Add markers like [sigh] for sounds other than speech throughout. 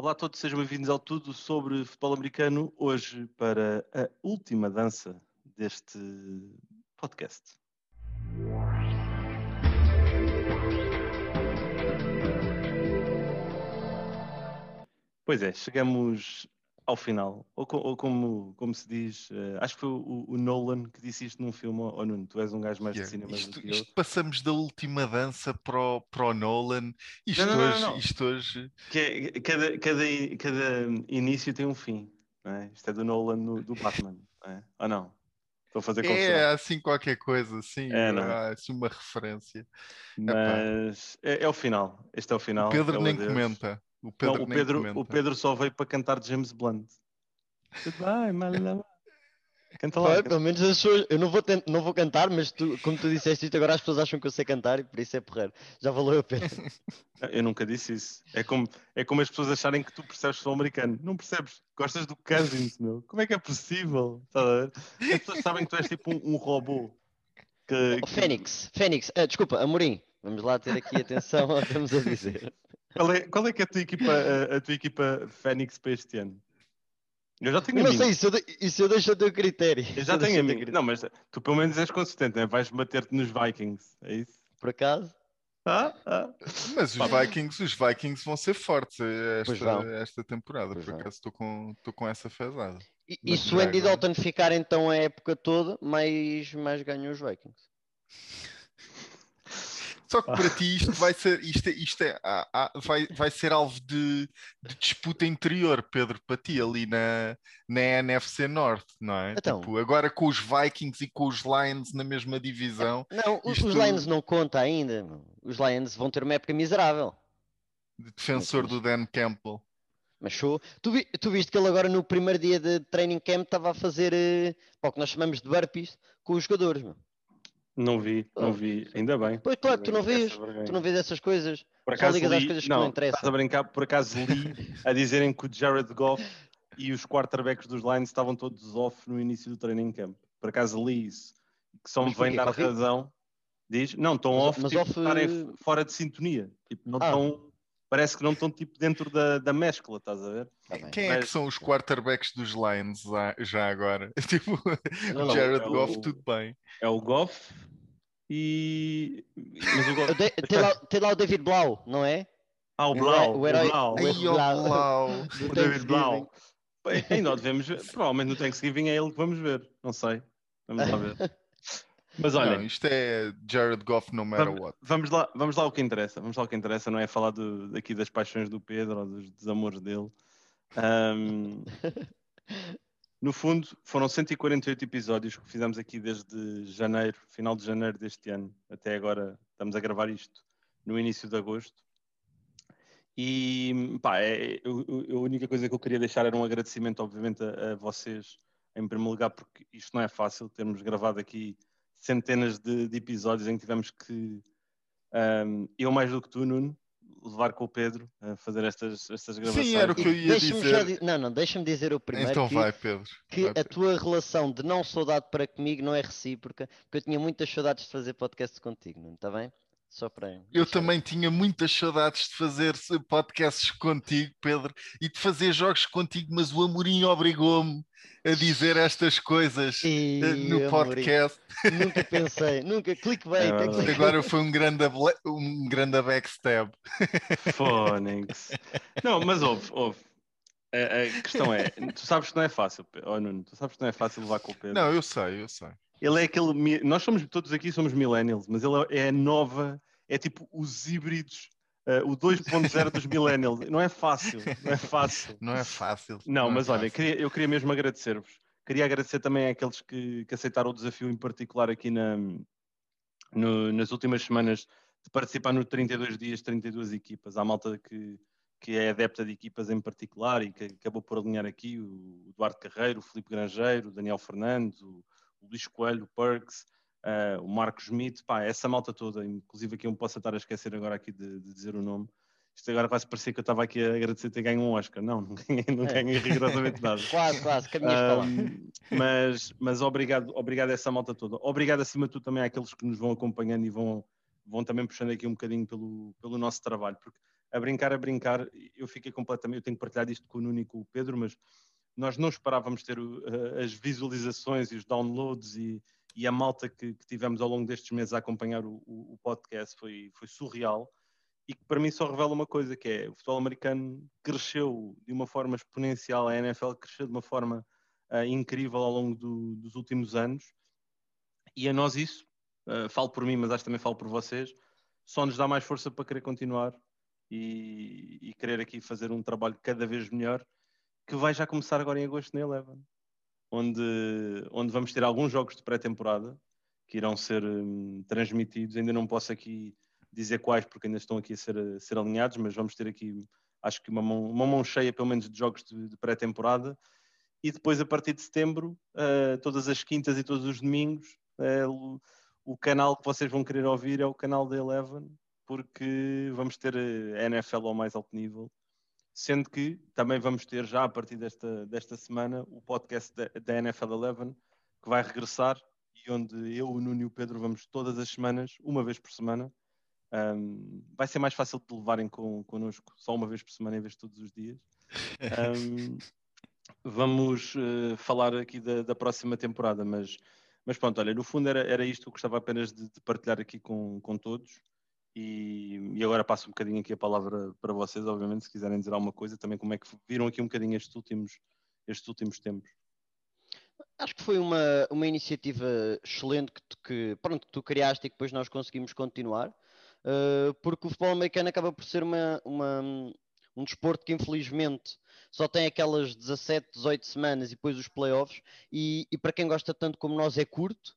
Olá a todos, sejam bem-vindos ao Tudo sobre Futebol Americano, hoje para a última dança deste podcast. Pois é, chegamos ao final, ou, co- ou como, como se diz, eh, acho que foi o, o Nolan que disse isto num filme, ou Nuno, tu és um gajo mais de Yeah, cinema do Isto, que eu. isto passamos da última dança para o, para o Nolan. Isto, Não, não, não, hoje, não. isto hoje. É- cada, cada, cada início tem um fim, é? Isto é do Nolan no- do Batman, não é? Ou não? Estou a fazer confusão. É assim qualquer coisa, assim, É, não é? assim uma referência. Mas é, é o final. Este é o final. o Pedro é nem adeus. comenta. O Não, Pedro o, nem Pedro, o Pedro só veio para cantar James Blunt. Goodbye, my love. Canta lá. Pelo menos as pessoas, eu não vou, tent- não vou cantar, mas tu, como tu disseste isto, agora as pessoas acham que eu sei cantar e por isso é porreiro. Já valeu a pena. [laughs] Eu nunca disse isso. É como, é como as pessoas acharem que tu percebes futebol americano. Não percebes. Gostas do Cousins, meu. Como é que é possível? Ver? As pessoas sabem que tu és tipo um, um robô. Que, Oh, que- Fênix, Fênix, ah, desculpa, Amorim, vamos lá ter aqui atenção ao que estamos a dizer. Qual é, qual é que é a tua equipa, a, a tua equipa Fênix para este ano? Eu já tenho Eu a não minha. sei, isso eu, de- isso eu deixo a teu critério. Eu já Isso tenho a minha. Não, mas tu pelo menos és consistente, né? vais bater-te nos Vikings. É isso? Por acaso? Ah, ah. Mas os. Vikings, os Vikings vão ser fortes eh, esta, esta temporada. Pois Por acaso estou com, estou com essa fezada. E, e se o Andy Dalton ficar então a época toda, mais, mais ganham os Vikings. Só que para [laughs] ti isto vai ser, isto, é- isto é, ah, ah, vai, vai ser alvo de, de disputa interior, Pedro, para ti ali na, na NFC Norte, não é? Então. Tipo, agora com os Vikings e com os Lions na mesma divisão, Não, os, os Isto- Lions não conta ainda. Os Lions vão ter uma época miserável. de defensor do Dan Campbell. Mas show. Tu, vi- tu viste que ele agora no primeiro dia de training camp estava a fazer pá, o que nós chamamos de burpees com os jogadores. Meu. Não vi, não vi. Ainda bem. Pois claro, tu não vês, tu não vês essas coisas. Por só acaso ligas às li- coisas que não interessam. Estás a brincar, por acaso li [laughs] a dizerem que o Jared Goff e os quarterbacks dos Lions estavam todos off no início do training camp. Por acaso li isso. Que só me vem dar razão. Diz? Não, estão off, mas tipo, off, estarem eh, fora de sintonia. Tipo, não Ah. estão. Parece que não estão tipo dentro da, da mescla, estás a ver? Tá. Quem é que Mas- são os quarterbacks dos Lions já, já agora? [laughs] Tipo, Não, o não, Jared é o- Goff, tudo bem. É o Goff e. Mas o Goff... O de- Tem lá, tem lá o David Blau, não é? Ah, o o Blau. herói- O o herói- Blau. o Ai, herói- Blau. [laughs] O David. Blau. Bem, Ainda o devemos ver. Provavelmente no Thanksgiving é ele que vamos ver. Não sei. Vamos lá ver. [laughs] Mas olha, Não, isto é Jared Goff no matter vamos, what. vamos lá, vamos lá ao que interessa. Vamos lá ao que interessa, não é falar do, daqui das paixões do Pedro ou dos desamores dele. Ahm, [laughs] no fundo, foram 148 episódios que fizemos aqui desde janeiro, final de janeiro deste ano, até agora estamos a gravar isto no início de agosto. E pá, é, eu- eu- a única coisa que eu queria deixar era um agradecimento, obviamente, a, a vocês, em primeiro lugar, porque isto não é fácil, termos gravado aqui centenas de, de episódios em que tivemos que, ahm, eu mais do que tu, Nuno, levar com o Pedro a fazer estas, estas gravações. Sim, era o que eu ia deixa-me já dizer. di- Não, não, deixa-me dizer o primeiro Então que, vai, Pedro. que Vai, a Pedro. tua relação de não saudade para comigo não é recíproca, porque eu tinha muitas saudades de fazer podcast contigo, não está bem? Só para. Eu deixar- também tinha muitas saudades de fazer podcasts contigo, Pedro, e de fazer jogos contigo, mas o Amorim obrigou-me a dizer estas coisas eh, Ih, no Amorim, podcast. Nunca pensei, nunca. Clickbait. É é clickbait. Agora foi um grande, able- um grande backstab. Fónix. Não, mas ouve, ouve. A, a questão é, tu sabes que não é fácil, oh, Nuno, tu sabes que não é fácil levar com o Pedro. Não, eu sei, eu sei. Ele é aquele. Nós somos, todos aqui somos millennials, mas ele é nova, é tipo os híbridos, eh, o 2.0 dos millennials. Não é fácil, não é fácil. Não é fácil. Não, é mas olha, fácil. queria- eu queria mesmo agradecer-vos. Queria agradecer também àqueles que, que aceitaram o desafio em particular aqui na, no- nas últimas semanas de participar no 32 dias, 32 equipas. Há malta que, que é adepta de equipas em particular e que acabou por alinhar aqui o Eduardo Carreiro, o Filipe Grangeiro, o Daniel Fernandes, o, o Luís Coelho, o Perks, ah, o Marcos Schmidt, pá, essa malta toda, inclusive aqui eu me posso estar a esquecer agora aqui de, de dizer o nome. Isto agora quase parecia que eu estava aqui a agradecer ter ganho um Oscar. Não, [laughs] não ganhei, não É. ganhei rigorosamente nada. [laughs] Quase, quase, caminhas para lá. Mas, mas obrigado, obrigado a essa malta toda. Obrigado acima de tudo também àqueles que nos vão acompanhando e vão, vão também puxando aqui um bocadinho pelo, pelo nosso trabalho, porque a brincar, a brincar, eu fiquei completamente, eu tenho que partilhar isto com o Nuno e com o Pedro, mas nós não esperávamos ter uh, as visualizações e os downloads e, e a malta que, que, tivemos ao longo destes meses a acompanhar o, o, o, podcast foi, foi surreal e que para mim só revela uma coisa, que é o futebol americano cresceu de uma forma exponencial, a NFL cresceu de uma forma uh, incrível ao longo do, dos últimos anos e a nós isso, uh, falo por mim, mas acho que também falo por vocês, só nos dá mais força para querer continuar e, e querer aqui fazer um trabalho cada vez melhor, que vai já começar agora em agosto na Eleven, onde, onde vamos ter alguns jogos de pré-temporada que irão ser um, transmitidos. Ainda não posso aqui dizer quais, porque ainda estão aqui a ser, a ser alinhados, mas vamos ter aqui, acho que uma mão, uma mão cheia, pelo menos, de jogos de, de pré-temporada. E depois, a partir de setembro, uh, todas as quintas e todos os domingos, uh, o, o, canal que vocês vão querer ouvir é o canal da Eleven, porque vamos ter a NFL ao mais alto nível, sendo que também vamos ter já a partir desta, desta semana o podcast da, da NFL Eleven, que vai regressar e onde eu, o Nuno e o Pedro vamos todas as semanas, uma vez por semana. Um, vai ser mais fácil de levarem com, connosco só uma vez por semana em vez de todos os dias. Um, [laughs] vamos uh, falar aqui da, da, próxima temporada, mas, mas pronto, olha, no fundo era, era isto que eu gostava apenas de, de partilhar aqui com, com todos. E, e, agora passo um bocadinho aqui a palavra para vocês, obviamente, se quiserem dizer alguma coisa, também como é que viram aqui um bocadinho estes últimos, estes últimos tempos. Acho que foi uma, uma iniciativa excelente que, tu, que, pronto, que tu criaste e que depois nós conseguimos continuar, uh, porque o futebol americano acaba por ser uma, uma, um desporto que infelizmente só tem aquelas 17, 18 semanas e depois os playoffs, e, e para quem gosta tanto como nós é curto,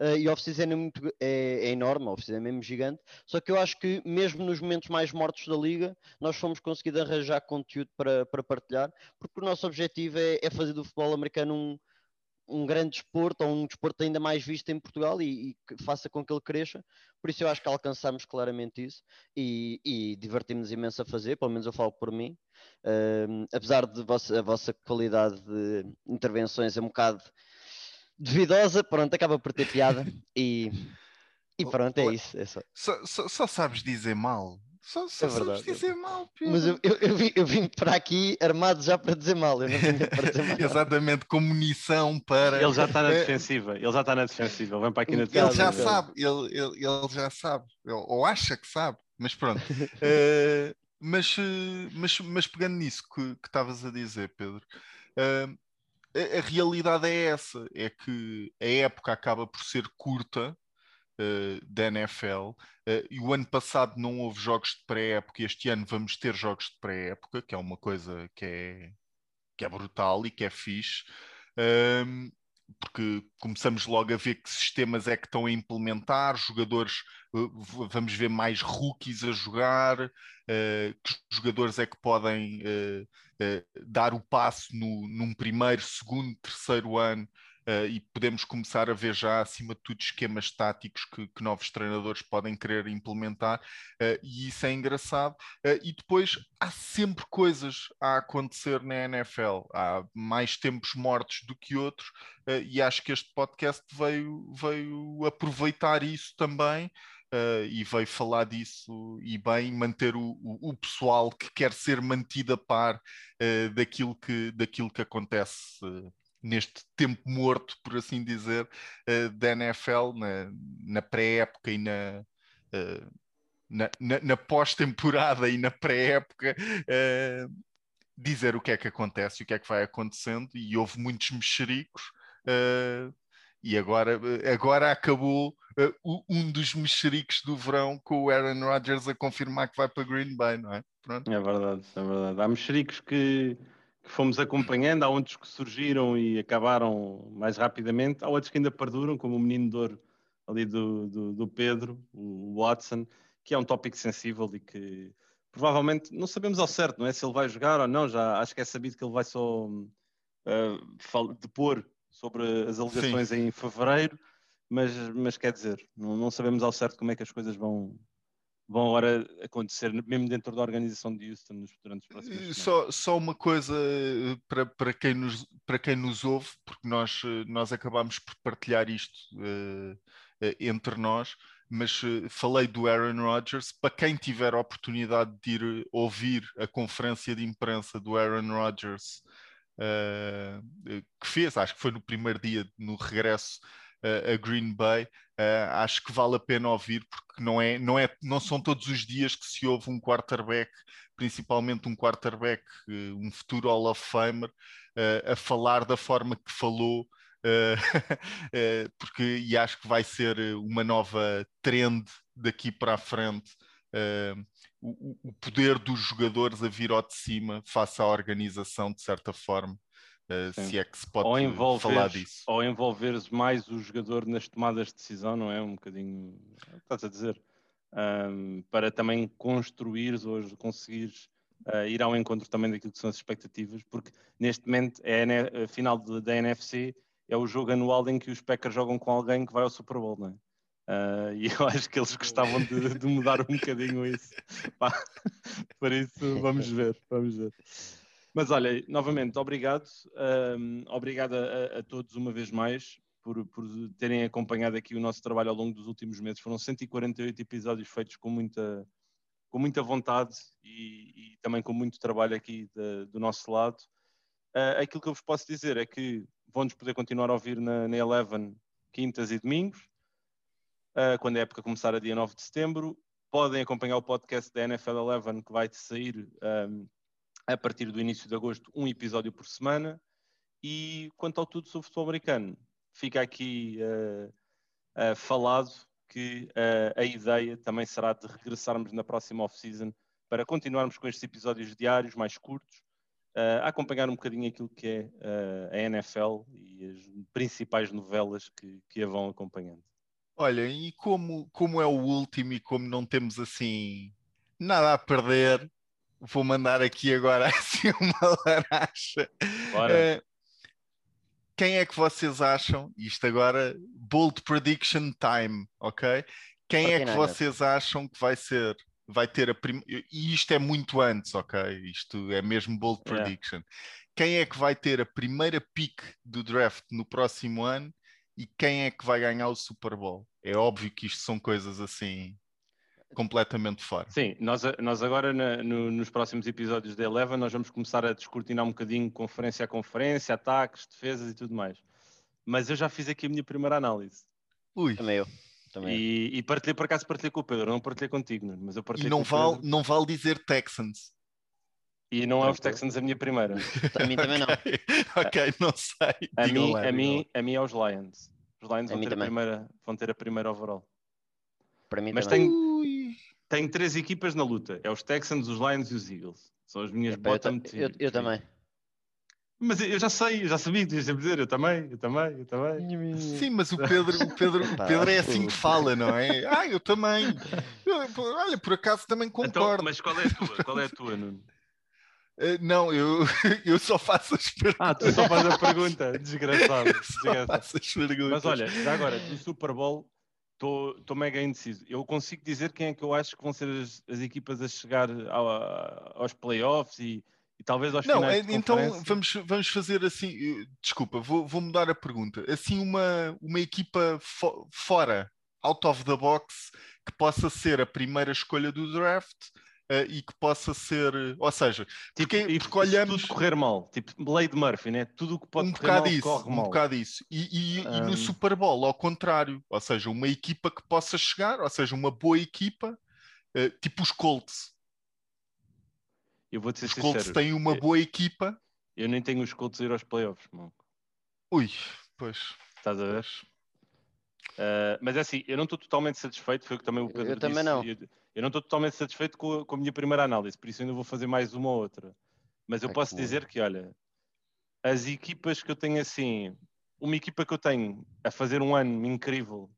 Uh, e off-season é, muito, é, é enorme, off-season é mesmo gigante. Só que eu acho que, mesmo nos momentos mais mortos da liga, nós fomos conseguindo arranjar conteúdo para, para partilhar, porque o nosso objetivo é, é fazer do futebol americano um, um grande desporto, ou um desporto ainda mais visto em Portugal e, e, que faça com que ele cresça. Por isso eu acho que alcançamos claramente isso e, e divertimos imenso a fazer, pelo menos eu falo por mim. Uh, apesar de vossa, a vossa qualidade de intervenções é um bocado duvidosa, pronto, acaba por ter piada e, e pronto, é isso. É só. Só, só, só sabes dizer mal. Só, só é verdade, sabes dizer mal, Pedro. Mas eu, eu, eu, vim, eu, vim, para aqui armado já para dizer mal, eu não vim para dizer mal. Exatamente, com munição para. Ele já está na defensiva, ele já está na defensiva, vem para aqui na defensiva. Ele já sabe, ele, ele, ele já sabe, ele, ou acha que sabe, mas pronto. uh, [laughs] mas, eh, mas, mas pegando nisso que estavas a dizer, Pedro, uh, a, a, realidade é essa: é que a época acaba por ser curta uh, da NFL uh, e o ano passado não houve jogos de pré-época. Este ano vamos ter jogos de pré-época, que é uma coisa que é, que é brutal e que é fixe. Porque começamos logo a ver que sistemas é que estão a implementar, jogadores, uh, vamos ver mais rookies a jogar, uh, que jogadores é que podem uh, dar o passo no, num primeiro, segundo, terceiro ano Uh, e podemos começar a ver já, acima de tudo, esquemas táticos que, que novos treinadores podem querer implementar, uh, e isso é engraçado. Uh, e depois há sempre coisas a acontecer na NFL, há mais tempos mortos do que outros, e acho que este podcast veio, veio aproveitar isso também. Uh, e veio falar disso e bem manter o, o, o pessoal que quer ser mantido a par uh, daquilo, que, daquilo que acontece uh, neste tempo morto, por assim dizer, uh, da NFL, na, na pré-época e na, uh, na, na, na pós-temporada e na pré-época, uh, dizer o que é que acontece e o que é que vai acontecendo, e houve muitos mexericos. e agora, agora acabou um dos mexericos do verão com o Aaron Rodgers a confirmar que vai para Green Bay, não é? Pronto. É verdade, é verdade. Há mexericos que que fomos acompanhando, há outros que surgiram e acabaram mais rapidamente, há outros que ainda perduram, como o menino de ouro ali do, do, do Pedro, o Watson, que é um tópico sensível e que provavelmente não sabemos ao certo, não é? Se ele vai jogar ou não, já acho que é sabido que ele vai só uh, depor sobre as alegações Sim. em fevereiro, mas, mas quer dizer, não, não sabemos ao certo como é que as coisas vão, vão agora acontecer, mesmo dentro da organização de Houston durante os próximos anos. Só, só uma coisa eh, para, para, quem nos, para quem nos ouve, porque nós, eh, nós acabamos por partilhar isto uh, entre nós. mas uh, falei do Aaron Rodgers. Para quem tiver a oportunidade de ir ouvir a conferência de imprensa do Aaron Rodgers, uh, que fez, acho que foi no primeiro dia no regresso a Green Bay, acho que vale a pena ouvir, porque não, é, não, é, não são todos os dias que se ouve um quarterback, principalmente um quarterback, um futuro Hall of Famer, a falar da forma que falou [laughs] porque e acho que vai ser uma nova trend daqui para a frente uh, o, o, poder dos jogadores a vir ao de cima face à organização de certa forma se é que se pode ou falar disso ou envolveres mais o jogador nas tomadas de decisão não é um bocadinho estás a dizer um, para também construires ou conseguires ir ao encontro também daquilo que são as expectativas porque neste momento é a, a final da NFC é o jogo anual em que os Packers jogam com alguém que vai ao Super Bowl, não é? Uh, [laughs] e eu acho que eles gostavam de, de mudar um bocadinho isso. [laughs] Pá, por isso, vamos ver, vamos ver. Mas olha, novamente, obrigado. Um, obrigado a, a, todos uma vez mais por, por, terem acompanhado aqui o nosso trabalho ao longo dos últimos meses. Foram 148 episódios feitos com muita, com muita vontade e, e também com muito trabalho aqui de, do nosso lado. Uh, aquilo que eu vos posso dizer é que vão-nos poder continuar a ouvir na, na Eleven quintas e domingos, uh, quando a época começar a dia 9 de setembro. Podem acompanhar o podcast da NFL Eleven, que vai sair um, a partir do início de agosto, um episódio por semana. E quanto ao tudo sobre futebol americano, fica aqui uh, uh, falado que uh, a ideia também será de regressarmos na próxima off-season para continuarmos com estes episódios diários mais curtos, a acompanhar um bocadinho aquilo que é a NFL e as principais novelas que, que a vão acompanhando. Olha, e como, como é o último e como não temos assim nada a perder, vou mandar aqui agora [laughs] assim uma laracha. Uh, quem é que vocês acham? Isto agora, bold prediction time, ok? Quem é que vocês acham que vai ser vai ter a primeira. E isto é muito antes, ok? Isto é mesmo bold prediction. Yeah. Quem é que vai ter a primeira pick do draft no próximo ano e quem é que vai ganhar o Super Bowl? É óbvio que isto são coisas assim completamente fora. Sim, nós, nós agora na, no, nos próximos episódios da Eleven nós vamos começar a descortinar um bocadinho conferência a conferência, ataques, defesas e tudo mais. Mas eu já fiz aqui a minha primeira análise. Ui. Também eu. Também. E, e partilhei, por acaso, partilhei com o Pedro, não partilhei contigo, mas eu partilhei E não, vale, não vale dizer Texans. E não é os Texans a minha primeira. [laughs] a mim também não. ok, não sei. A mim, lá, a, mim, a mim é os Lions. Os Lions vão ter, a primeira, vão ter a primeira overall. Para mim Mas também. Tem, tem três equipas na luta. É os Texans, os Lions e os Eagles. São as minhas é, bottom eu, eu, eu também. Mas eu já sei, eu já sabia que tu ias sempre dizer, eu também, eu também, eu também. Sim, mas o Pedro, o Pedro, o [laughs] Pedro é assim que fala, não é? Ah, eu também. Eu, olha, por acaso também então, concordo. Então, mas qual é a tua? Qual é a tua, Nuno? Uh, não, eu, [laughs] eu só faço as perguntas. Ah, tu só fazes a pergunta, desgraçado. [laughs] desgraçado. Mas olha, já agora, do Super Bowl, estou mega indeciso. Eu consigo dizer quem é que eu acho que vão ser as, as equipas a chegar ao, aos playoffs e e talvez aos Não, finais então vamos, vamos fazer assim. Eh, desculpa, vou, vou mudar a pergunta. Assim, uma, uma equipa fo fora, out of the box, que possa ser a primeira escolha do draft. Uh, e que possa ser, ou seja, tipo, porque, porque olhamos tudo correr mal, tipo Blade Murphy, né? Tudo o que pode um correr mal isso, corre um mal. bocado isso. E, e, um... e, no Super Bowl, ao contrário, ou seja, uma equipa que possa chegar, ou seja, uma boa equipa, uh, tipo os Colts, eu vou ser os sincero. Colts têm uma boa equipa. Eu nem tenho os Colts a ir aos playoffs, Monco. Ui, pois. Estás a ver? Uh, mas é assim, eu não estou totalmente satisfeito, foi o que também o Pedro eu disse. Também não. Eu, eu, não estou totalmente satisfeito com a, com a, minha primeira análise, por isso ainda vou fazer mais uma ou outra. Mas eu é posso dizer que, olha, as equipas que eu tenho assim, uma equipa que eu tenho a fazer um ano incrível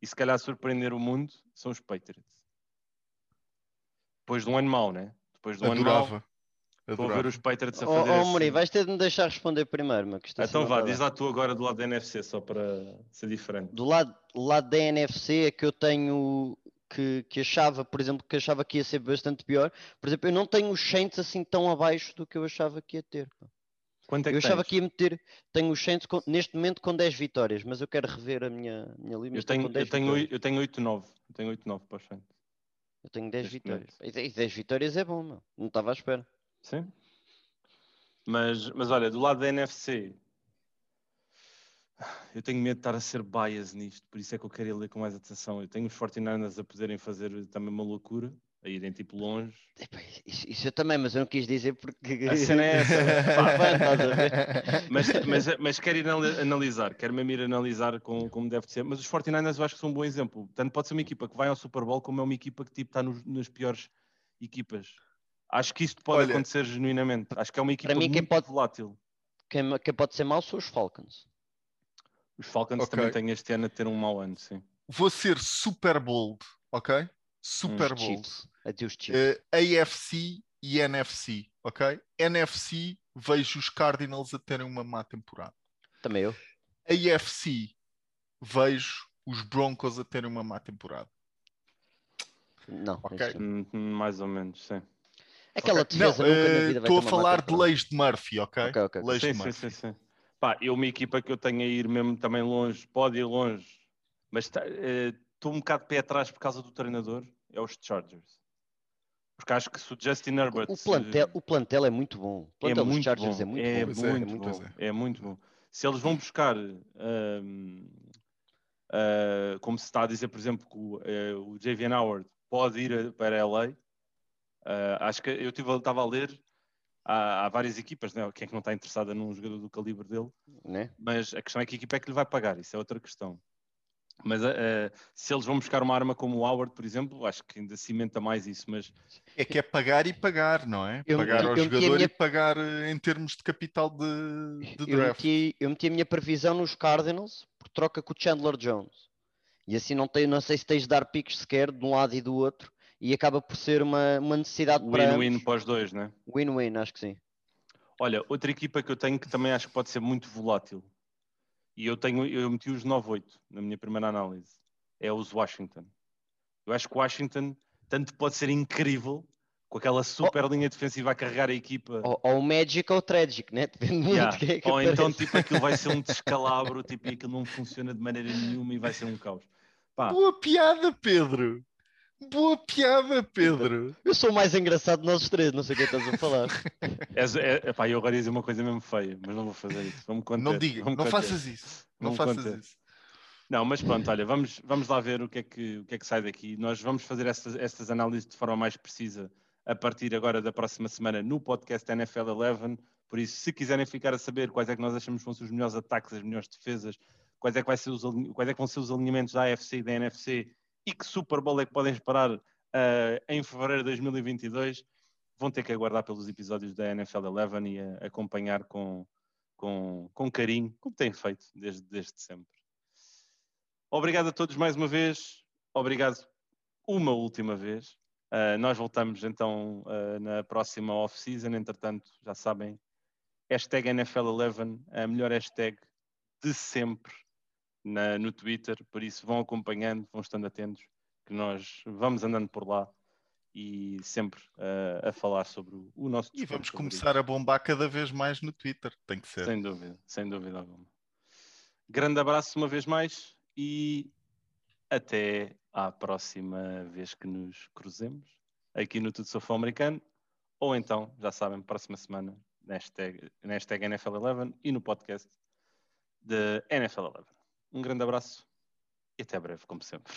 e se calhar surpreender o mundo são os Patriots. Depois de um ano mau, né? Depois do Adorava. ano mau, vou ver os Patriots a fazer Oh, oh Muri, vais ter de me deixar responder primeiro, meu, Então vá, diz lá tu agora do lado da NFC, só para ser diferente. Do lado, lado da NFC é que eu tenho... Que, que achava, por exemplo, que achava que ia ser bastante pior. Por exemplo, eu não tenho os Saints assim tão abaixo do que eu achava que ia ter. Quanto é que eu achava tens? que ia meter. Tenho os Saints com- neste momento com 10 vitórias, mas eu quero rever a minha, minha linha. Eu tenho, com 10 eu, tenho, eu tenho 8-9. Eu tenho 8-9 para os Saints. Eu tenho 10 neste vitórias. E 10 10 vitórias é bom, meu. Não estava à espera. Sim. Mas, mas olha, do lado da NFC, eu tenho medo de estar a ser bias nisto, por isso é que eu quero ir ler com mais atenção. Eu tenho os 49ers a poderem fazer também uma loucura, a irem tipo longe. Epá, Isso, isso eu também, mas eu não quis dizer porque. A cena é essa. [laughs] Mas, mas, mas quero ir anali- analisar, quero mesmo ir analisar com, como deve ser. Mas os 49ers eu acho que são um bom exemplo. Tanto pode ser uma equipa que vai ao Super Bowl, como é uma equipa que tipo, está nos- nas piores equipas. Acho que isto pode Olha- acontecer genuinamente. Acho que é uma equipa mim, quem muito pode- volátil. Quem, quem pode ser mau são os Falcons. Os Falcons Ok. também têm este ano a ter um mau ano, sim. Vou ser super bold, ok? Super Os bold. Os Chiefs. Eh, AFC e NFC, ok? NFC, vejo os Cardinals a terem uma má temporada. Também eu. AFC, vejo os Broncos a terem uma má temporada. Não. Ok. isso não. Hum, Mais ou menos, sim. Aquela Ok. Não, defesa nunca na eh, vida vai Estou a uma má falar de temporada. leis de Murphy, ok? Ok, ok, ok. Leis Sim, de sim, Murphy. sim, sim. Pá, eu uma equipa que eu tenho a ir mesmo também longe, pode ir longe, mas tá- eh, estou um bocado de pé atrás por causa do treinador, é os Chargers. Porque acho que se o Justin Herbert... O se- plantel, o plantel é muito bom. O é plantel dos muito Chargers bom, é muito é bom. Pois é, muito muito bom, bom. é muito bom. Se eles vão buscar, hum, ah, como se está a dizer, por exemplo, que o, eh, o Javian Howard pode ir a- para LA, ah, acho que eu tive, estava a ler, há, há várias equipas, né? quem é que não está interessada num jogador do calibre dele, Né? mas a questão é que a equipa é que lhe vai pagar, isso é outra questão. Mas ah, se eles vão buscar uma arma como o Howard, por exemplo, acho que ainda cimenta mais isso, mas É que é pagar e pagar, não é? Eu pagar meti- ao eu jogador minha- e pagar eh, em termos de capital de, de Eu draft. meti, eu meti a minha previsão nos Cardinals por troca com o Chandler Jones. E assim não, tem, não sei se tens de dar piques sequer de um lado e do outro. E acaba por ser uma, uma necessidade para win-win para os dois, né? Win-win, acho que sim. Olha, outra equipa que eu tenho que também acho que pode ser muito volátil. E eu tenho, eu meti os 9-8 na minha primeira análise. É os Washington. Eu acho que o Washington tanto pode ser incrível com aquela super linha defensiva a carregar a equipa. Ou, ou o Magic ou o Tragic, né? Depende muito Yeah. de quem é que Ou então tipo aquilo vai ser um [laughs] descalabro tipo, e aquilo não funciona de maneira nenhuma e vai ser um caos. Pá, Boa piada, Pedro! Boa piada, Pedro! Eu sou o mais engraçado de nós os três, não sei o que estás a falar. [laughs] és, é, epá, eu agora ia dizer uma coisa mesmo feia, mas não vou fazer isso. Vamos conter. Não diga, vamos não conter. faças isso. Não Vamos faças conter. isso. Não, mas pronto, olha, vamos, vamos lá ver o que, é que, o que é que sai daqui. Nós vamos fazer estas, estas análises de forma mais precisa a partir agora da próxima semana no podcast NFL 11. Por isso, se quiserem ficar a saber quais é que nós achamos que vão ser os melhores ataques, as melhores defesas, quais é que, vai ser os, quais é que vão ser os alinhamentos da AFC e da NFC e que Super Bowl é que podem esperar ah, em fevereiro de 2022, vão ter que aguardar pelos episódios da NFL 11 e a- acompanhar com, com, com carinho, como têm feito desde, desde sempre. Obrigado a todos mais uma vez. Obrigado uma última vez. Uh, nós voltamos então uh, na próxima off-season. Entretanto, já sabem, hashtag NFL11, a melhor hashtag de sempre na- no Twitter. Por isso, vão acompanhando, vão estando atentos, que nós vamos andando por lá e sempre uh, a falar sobre o, o nosso E vamos começar a bombar cada vez mais no Twitter. Tem que ser. Sem dúvida, sem dúvida alguma. Grande abraço uma vez mais e até à próxima vez que nos cruzemos aqui no Tudo Sofá Americano ou então, já sabem, próxima semana na hashtag, na hashtag NFL11 e no podcast de NFL11. Um grande abraço e até breve, como sempre.